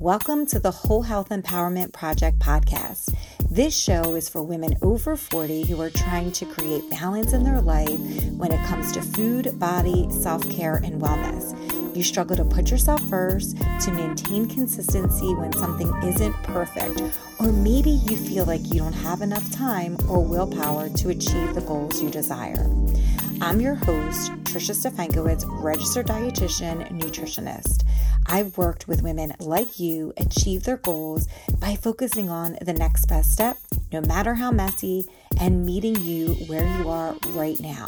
Welcome to the Whole Health Empowerment Project podcast. This show is for women over 40 who are trying to create balance in their life when it comes to food, body, self care, and wellness. You struggle to put yourself first, to maintain consistency when something isn't perfect, or maybe you feel like you don't have enough time or willpower to achieve the goals you desire. I'm your host, Tricia Stefankowitz, registered dietitian, nutritionist. I've worked with women like you achieve their goals by focusing on the next best step, no matter how messy, and meeting you where you are right now.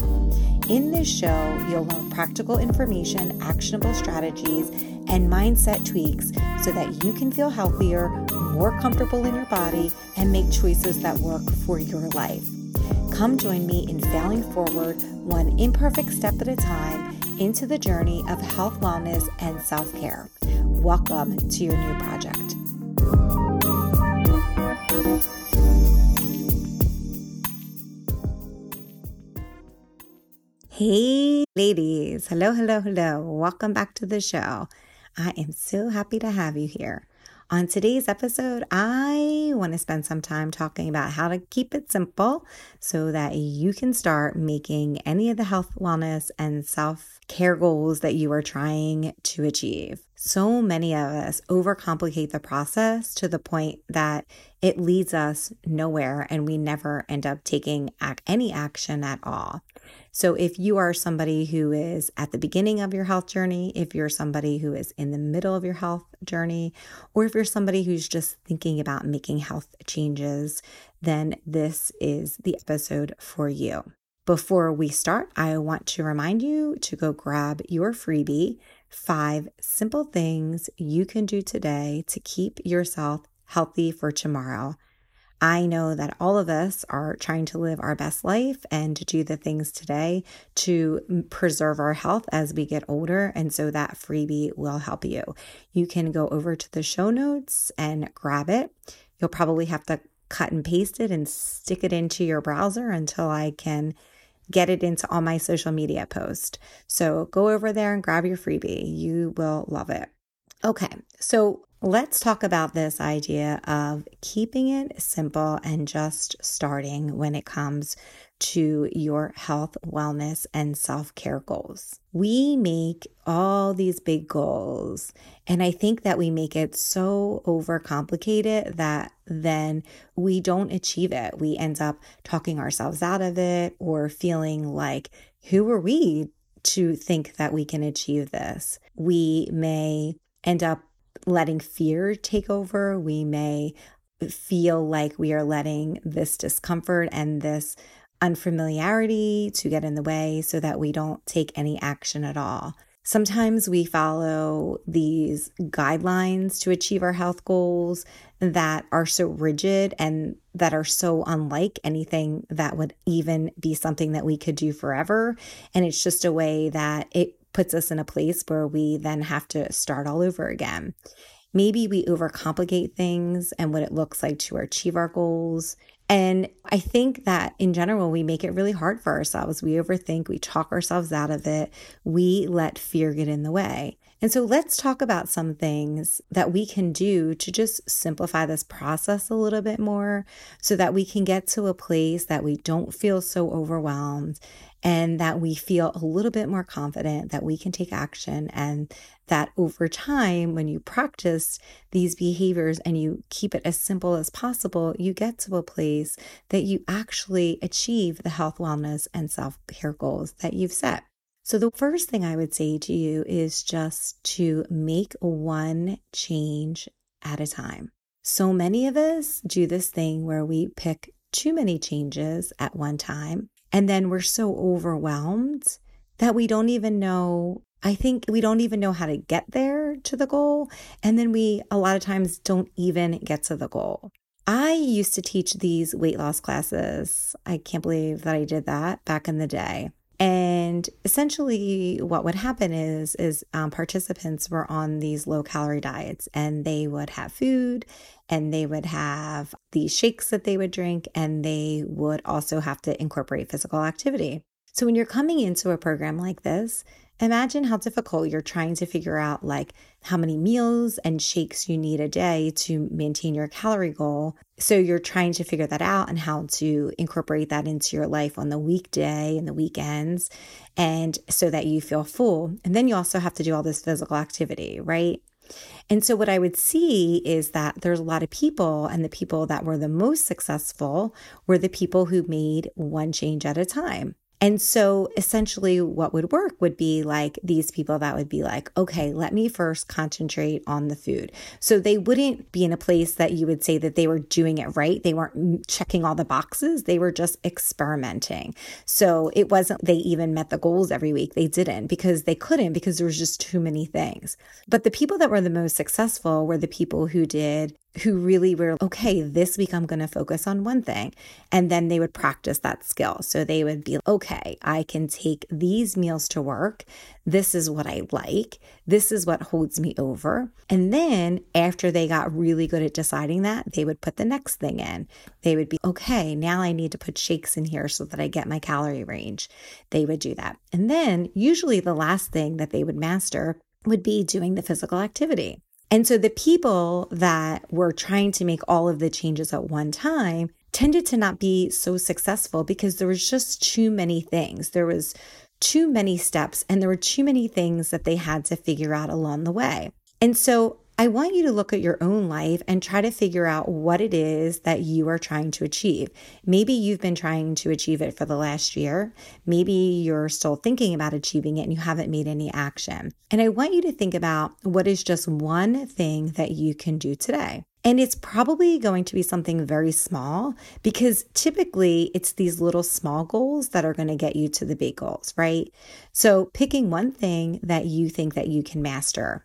In this show, you'll learn practical information, actionable strategies, and mindset tweaks so that you can feel healthier, more comfortable in your body, and make choices that work for your life. Come join me in failing forward, one imperfect step at a time, into the journey of health, wellness, and self care. Welcome to your new project. Hey, ladies. Hello, hello, hello. Welcome back to the show. I am so happy to have you here. On today's episode, I want to spend some time talking about how to keep it simple so that you can start making any of the health, wellness, and self care goals that you are trying to achieve. So many of us overcomplicate the process to the point that it leads us nowhere and we never end up taking any action at all. So, if you are somebody who is at the beginning of your health journey, if you're somebody who is in the middle of your health journey, or if you're somebody who's just thinking about making health changes, then this is the episode for you. Before we start, I want to remind you to go grab your freebie five simple things you can do today to keep yourself healthy for tomorrow. I know that all of us are trying to live our best life and to do the things today to preserve our health as we get older. And so that freebie will help you. You can go over to the show notes and grab it. You'll probably have to cut and paste it and stick it into your browser until I can get it into all my social media posts. So go over there and grab your freebie. You will love it. Okay, so Let's talk about this idea of keeping it simple and just starting when it comes to your health, wellness, and self care goals. We make all these big goals, and I think that we make it so overcomplicated that then we don't achieve it. We end up talking ourselves out of it or feeling like, who are we to think that we can achieve this? We may end up letting fear take over. We may feel like we are letting this discomfort and this unfamiliarity to get in the way so that we don't take any action at all. Sometimes we follow these guidelines to achieve our health goals that are so rigid and that are so unlike anything that would even be something that we could do forever. And it's just a way that it puts us in a place where we then have to start all over again. Maybe we overcomplicate things and what it looks like to achieve our goals. And I think that in general, we make it really hard for ourselves. We overthink, we talk ourselves out of it, we let fear get in the way. And so let's talk about some things that we can do to just simplify this process a little bit more so that we can get to a place that we don't feel so overwhelmed and that we feel a little bit more confident that we can take action and that over time when you practice these behaviors and you keep it as simple as possible you get to a place that you actually achieve the health wellness and self-care goals that you've set. So the first thing i would say to you is just to make one change at a time. So many of us do this thing where we pick too many changes at one time and then we're so overwhelmed that we don't even know. I think we don't even know how to get there to the goal. And then we, a lot of times, don't even get to the goal. I used to teach these weight loss classes. I can't believe that I did that back in the day. And essentially, what would happen is, is um, participants were on these low calorie diets, and they would have food, and they would have these shakes that they would drink, and they would also have to incorporate physical activity. So when you're coming into a program like this, imagine how difficult you're trying to figure out like how many meals and shakes you need a day to maintain your calorie goal. So you're trying to figure that out and how to incorporate that into your life on the weekday and the weekends and so that you feel full. And then you also have to do all this physical activity, right? And so, what I would see is that there's a lot of people, and the people that were the most successful were the people who made one change at a time. And so essentially what would work would be like these people that would be like, okay, let me first concentrate on the food. So they wouldn't be in a place that you would say that they were doing it right. They weren't checking all the boxes. They were just experimenting. So it wasn't they even met the goals every week. They didn't because they couldn't because there was just too many things. But the people that were the most successful were the people who did who really were, okay, this week I'm going to focus on one thing. And then they would practice that skill. So they would be, okay, I can take these meals to work. This is what I like. This is what holds me over. And then after they got really good at deciding that, they would put the next thing in. They would be, okay, now I need to put shakes in here so that I get my calorie range. They would do that. And then usually the last thing that they would master would be doing the physical activity. And so the people that were trying to make all of the changes at one time tended to not be so successful because there was just too many things. There was too many steps and there were too many things that they had to figure out along the way. And so I want you to look at your own life and try to figure out what it is that you are trying to achieve. Maybe you've been trying to achieve it for the last year. Maybe you're still thinking about achieving it and you haven't made any action. And I want you to think about what is just one thing that you can do today. And it's probably going to be something very small because typically it's these little small goals that are going to get you to the big goals, right? So picking one thing that you think that you can master.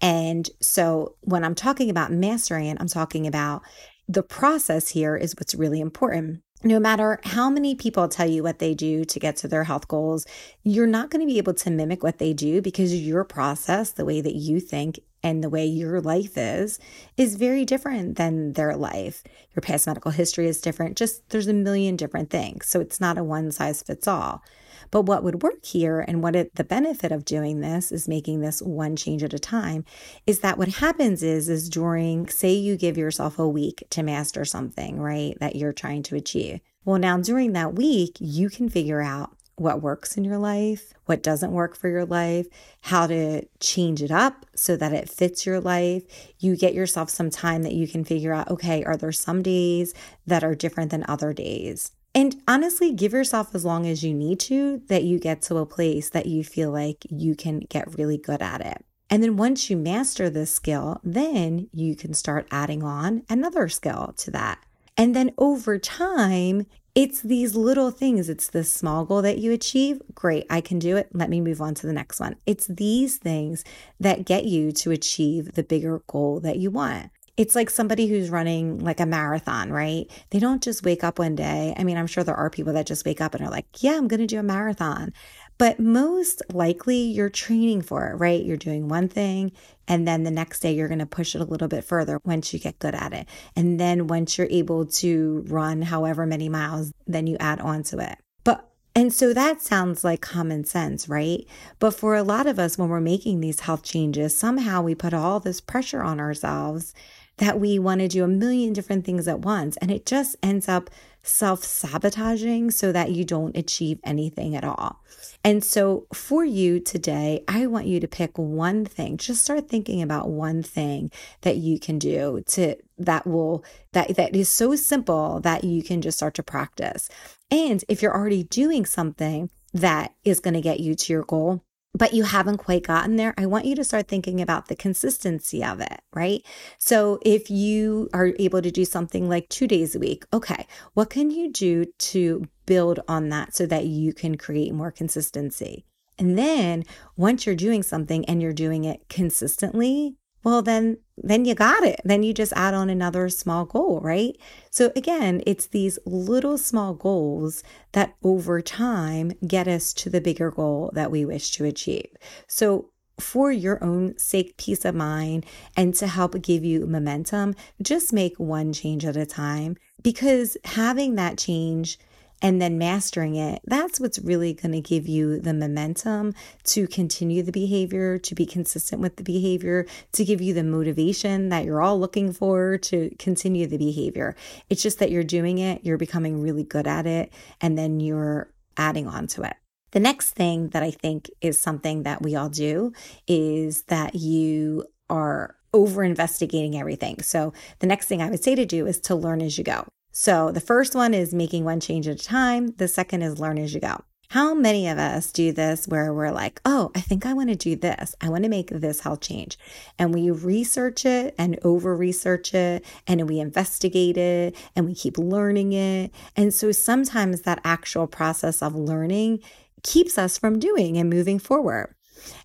And so when I'm talking about mastering I'm talking about the process here is what's really important no matter how many people tell you what they do to get to their health goals, you're not going to be able to mimic what they do because your process, the way that you think and the way your life is, is very different than their life. Your past medical history is different. Just there's a million different things. So it's not a one size fits all. But what would work here and what it, the benefit of doing this is making this one change at a time is that what happens is, is during, say you give yourself a week to master something, right? That you're trying to achieve. Well, now during that week, you can figure out what works in your life, what doesn't work for your life, how to change it up so that it fits your life. You get yourself some time that you can figure out okay, are there some days that are different than other days? And honestly, give yourself as long as you need to that you get to a place that you feel like you can get really good at it. And then once you master this skill, then you can start adding on another skill to that. And then over time, it's these little things. It's this small goal that you achieve. Great, I can do it. Let me move on to the next one. It's these things that get you to achieve the bigger goal that you want. It's like somebody who's running like a marathon, right? They don't just wake up one day. I mean, I'm sure there are people that just wake up and are like, yeah, I'm going to do a marathon. But most likely you're training for it, right? You're doing one thing and then the next day you're going to push it a little bit further once you get good at it. And then once you're able to run however many miles, then you add on to it. But and so that sounds like common sense, right? But for a lot of us, when we're making these health changes, somehow we put all this pressure on ourselves that we want to do a million different things at once. And it just ends up self sabotaging so that you don't achieve anything at all. And so for you today, I want you to pick one thing. Just start thinking about one thing that you can do to that will that that is so simple that you can just start to practice. And if you're already doing something that is going to get you to your goal, but you haven't quite gotten there, I want you to start thinking about the consistency of it, right? So if you are able to do something like two days a week, okay, what can you do to build on that so that you can create more consistency? And then once you're doing something and you're doing it consistently, well then then you got it. Then you just add on another small goal right? So again it's these little small goals that over time get us to the bigger goal that we wish to achieve. So for your own sake peace of mind and to help give you momentum just make one change at a time because having that change and then mastering it, that's what's really going to give you the momentum to continue the behavior, to be consistent with the behavior, to give you the motivation that you're all looking for to continue the behavior. It's just that you're doing it, you're becoming really good at it, and then you're adding on to it. The next thing that I think is something that we all do is that you are over investigating everything. So the next thing I would say to do is to learn as you go. So the first one is making one change at a time. The second is learn as you go. How many of us do this where we're like, oh, I think I want to do this. I want to make this health change. And we research it and over research it and we investigate it and we keep learning it. And so sometimes that actual process of learning keeps us from doing and moving forward.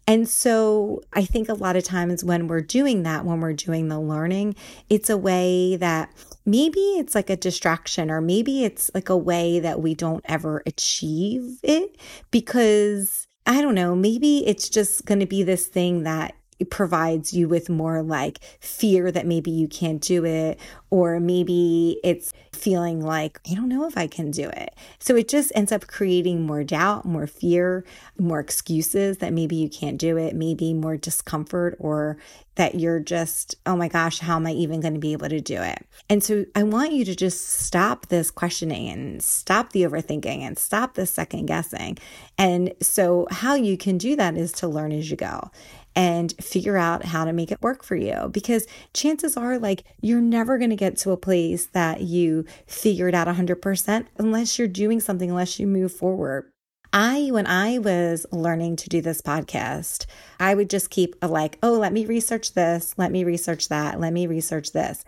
And so I think a lot of times when we're doing that, when we're doing the learning, it's a way that maybe it's like a distraction or maybe it's like a way that we don't ever achieve it because I don't know, maybe it's just going to be this thing that it provides you with more like fear that maybe you can't do it, or maybe it's feeling like, I don't know if I can do it. So it just ends up creating more doubt, more fear, more excuses that maybe you can't do it, maybe more discomfort, or that you're just, oh my gosh, how am I even going to be able to do it? And so I want you to just stop this questioning and stop the overthinking and stop the second guessing. And so, how you can do that is to learn as you go and figure out how to make it work for you. Because chances are, like, you're never going to get to a place that you figured out 100% unless you're doing something, unless you move forward. I, when I was learning to do this podcast, I would just keep like, oh, let me research this, let me research that, let me research this.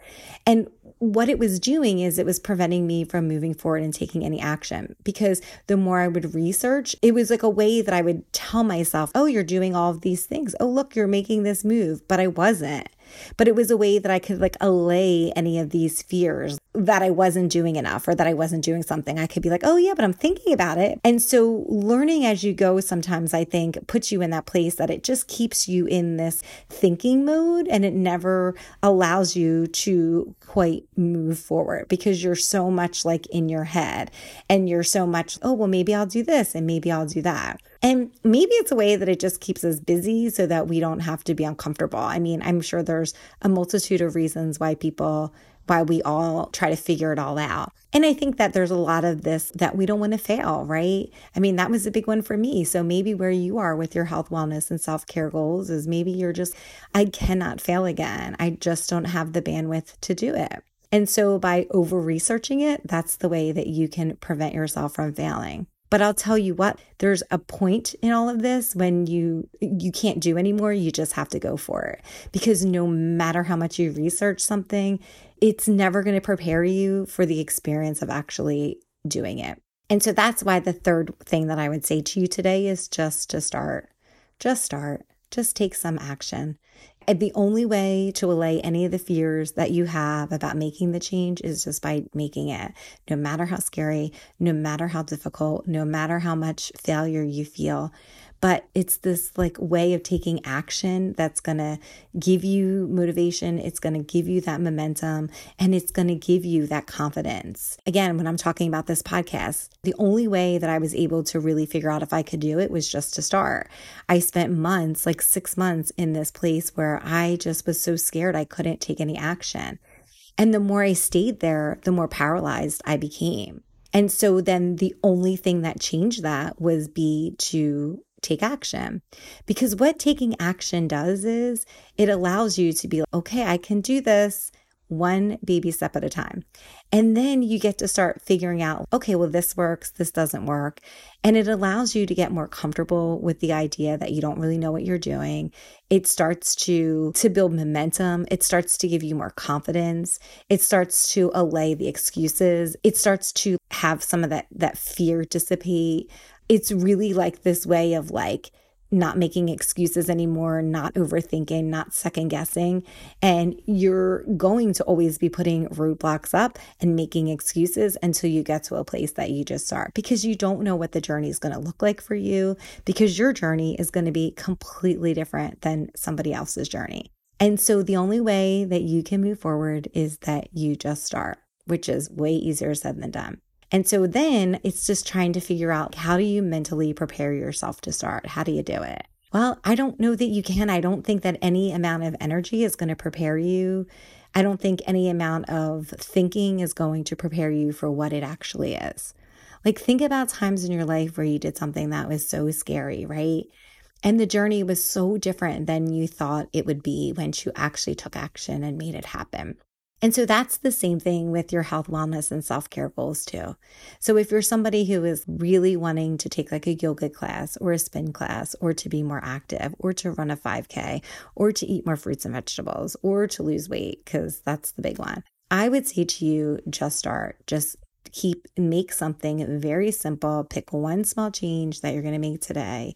And what it was doing is it was preventing me from moving forward and taking any action because the more I would research, it was like a way that I would tell myself, oh, you're doing all of these things. Oh, look, you're making this move. But I wasn't. But it was a way that I could like allay any of these fears that I wasn't doing enough or that I wasn't doing something. I could be like, oh, yeah, but I'm thinking about it. And so learning as you go sometimes, I think, puts you in that place that it just keeps you in this thinking mode and it never allows you to quite move forward because you're so much like in your head and you're so much, oh, well, maybe I'll do this and maybe I'll do that. And maybe it's a way that it just keeps us busy so that we don't have to be uncomfortable. I mean, I'm sure there's a multitude of reasons why people why we all try to figure it all out. And I think that there's a lot of this that we don't want to fail, right? I mean, that was a big one for me. So maybe where you are with your health, wellness, and self care goals is maybe you're just, I cannot fail again. I just don't have the bandwidth to do it. And so by over researching it, that's the way that you can prevent yourself from failing. But I'll tell you what, there's a point in all of this when you you can't do anymore, you just have to go for it. Because no matter how much you research something, it's never going to prepare you for the experience of actually doing it. And so that's why the third thing that I would say to you today is just to start. Just start. Just take some action. And the only way to allay any of the fears that you have about making the change is just by making it, no matter how scary, no matter how difficult, no matter how much failure you feel but it's this like way of taking action that's going to give you motivation. It's going to give you that momentum and it's going to give you that confidence. Again, when I'm talking about this podcast, the only way that I was able to really figure out if I could do it was just to start. I spent months, like six months in this place where I just was so scared I couldn't take any action. And the more I stayed there, the more paralyzed I became. And so then the only thing that changed that was be to take action. Because what taking action does is it allows you to be, okay, I can do this one baby step at a time. And then you get to start figuring out, okay, well, this works, this doesn't work. And it allows you to get more comfortable with the idea that you don't really know what you're doing. It starts to, to build momentum. It starts to give you more confidence. It starts to allay the excuses. It starts to have some of that, that fear dissipate it's really like this way of like not making excuses anymore, not overthinking, not second guessing. And you're going to always be putting roadblocks up and making excuses until you get to a place that you just start because you don't know what the journey is going to look like for you because your journey is going to be completely different than somebody else's journey. And so the only way that you can move forward is that you just start, which is way easier said than done. And so then it's just trying to figure out how do you mentally prepare yourself to start? How do you do it? Well, I don't know that you can. I don't think that any amount of energy is going to prepare you. I don't think any amount of thinking is going to prepare you for what it actually is. Like, think about times in your life where you did something that was so scary, right? And the journey was so different than you thought it would be when you actually took action and made it happen. And so that's the same thing with your health, wellness, and self care goals too. So if you're somebody who is really wanting to take like a yoga class or a spin class or to be more active or to run a 5K or to eat more fruits and vegetables or to lose weight, because that's the big one, I would say to you, just start. Just keep, make something very simple. Pick one small change that you're going to make today.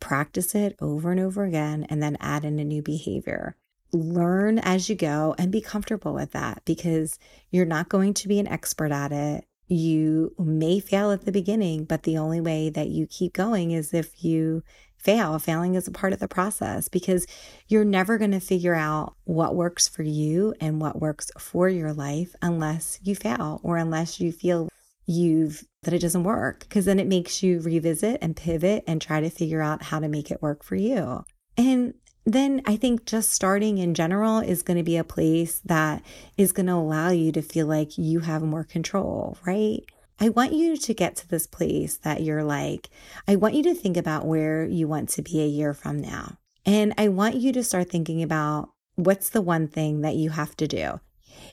Practice it over and over again and then add in a new behavior learn as you go and be comfortable with that because you're not going to be an expert at it. You may fail at the beginning, but the only way that you keep going is if you fail. Failing is a part of the process because you're never going to figure out what works for you and what works for your life unless you fail or unless you feel you've that it doesn't work because then it makes you revisit and pivot and try to figure out how to make it work for you. And then I think just starting in general is going to be a place that is going to allow you to feel like you have more control, right? I want you to get to this place that you're like, I want you to think about where you want to be a year from now. And I want you to start thinking about what's the one thing that you have to do.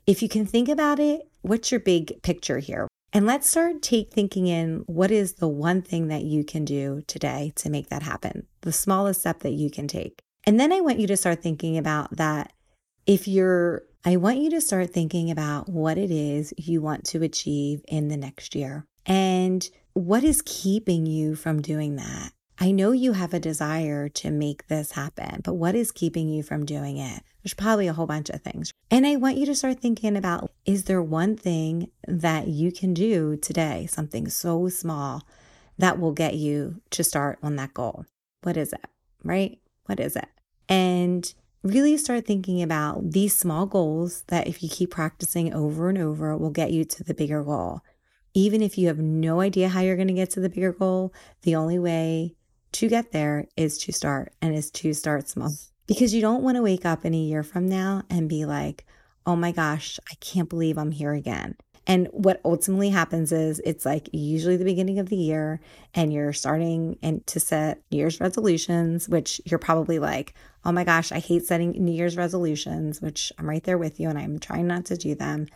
If you can think about it, what's your big picture here? And let's start take thinking in what is the one thing that you can do today to make that happen? The smallest step that you can take. And then I want you to start thinking about that. If you're, I want you to start thinking about what it is you want to achieve in the next year and what is keeping you from doing that. I know you have a desire to make this happen, but what is keeping you from doing it? There's probably a whole bunch of things. And I want you to start thinking about is there one thing that you can do today, something so small that will get you to start on that goal? What is it? Right? What is it? And really start thinking about these small goals that if you keep practicing over and over will get you to the bigger goal. Even if you have no idea how you're going to get to the bigger goal, the only way to get there is to start and is to start small. Because you don't want to wake up in a year from now and be like, oh my gosh, I can't believe I'm here again. And what ultimately happens is it's like usually the beginning of the year and you're starting and to set New Year's resolutions, which you're probably like, oh my gosh, I hate setting New Year's resolutions, which I'm right there with you and I'm trying not to do them.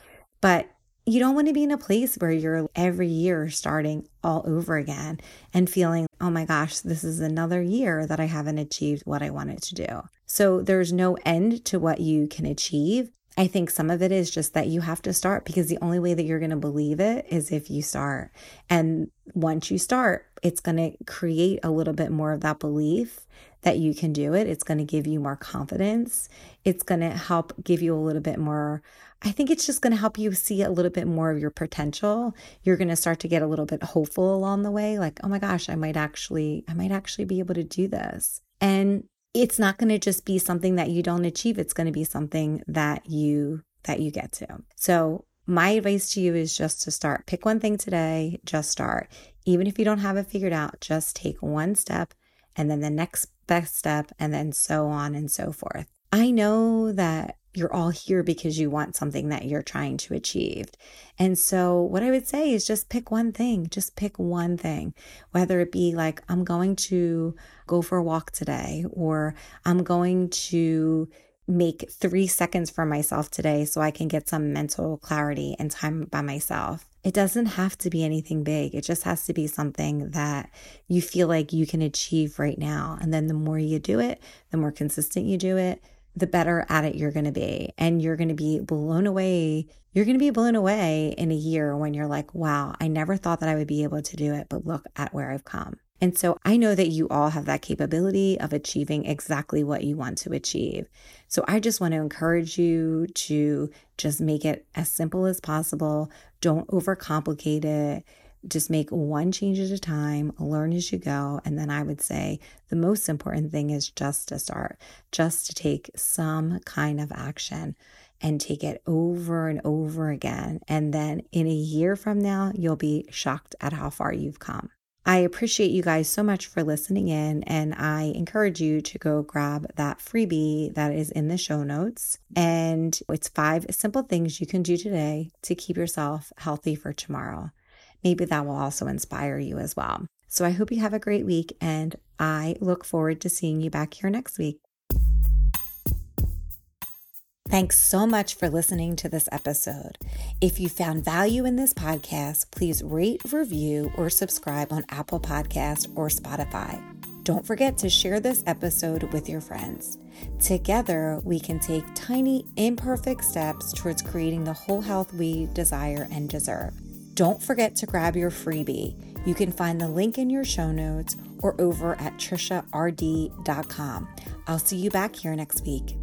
But you don't want to be in a place where you're every year starting all over again and feeling, oh my gosh, this is another year that I haven't achieved what I wanted to do. So there's no end to what you can achieve. I think some of it is just that you have to start because the only way that you're going to believe it is if you start. And once you start, it's going to create a little bit more of that belief that you can do it. It's going to give you more confidence. It's going to help give you a little bit more. I think it's just going to help you see a little bit more of your potential. You're going to start to get a little bit hopeful along the way like, "Oh my gosh, I might actually I might actually be able to do this." And it's not going to just be something that you don't achieve. It's going to be something that you that you get to. So my advice to you is just to start. Pick one thing today, just start. Even if you don't have it figured out, just take one step and then the next best step and then so on and so forth. I know that you're all here because you want something that you're trying to achieve. And so, what I would say is just pick one thing, just pick one thing, whether it be like, I'm going to go for a walk today, or I'm going to make three seconds for myself today so I can get some mental clarity and time by myself. It doesn't have to be anything big. It just has to be something that you feel like you can achieve right now. And then the more you do it, the more consistent you do it, the better at it you're going to be. And you're going to be blown away. You're going to be blown away in a year when you're like, wow, I never thought that I would be able to do it, but look at where I've come. And so I know that you all have that capability of achieving exactly what you want to achieve. So I just want to encourage you to just make it as simple as possible. Don't overcomplicate it just make one change at a time, learn as you go. And then I would say the most important thing is just to start, just to take some kind of action and take it over and over again. And then in a year from now, you'll be shocked at how far you've come. I appreciate you guys so much for listening in, and I encourage you to go grab that freebie that is in the show notes. And it's five simple things you can do today to keep yourself healthy for tomorrow. Maybe that will also inspire you as well. So I hope you have a great week, and I look forward to seeing you back here next week. Thanks so much for listening to this episode. If you found value in this podcast, please rate, review, or subscribe on Apple Podcast or Spotify. Don't forget to share this episode with your friends. Together, we can take tiny, imperfect steps towards creating the whole health we desire and deserve. Don't forget to grab your freebie. You can find the link in your show notes or over at triciard.com. I'll see you back here next week.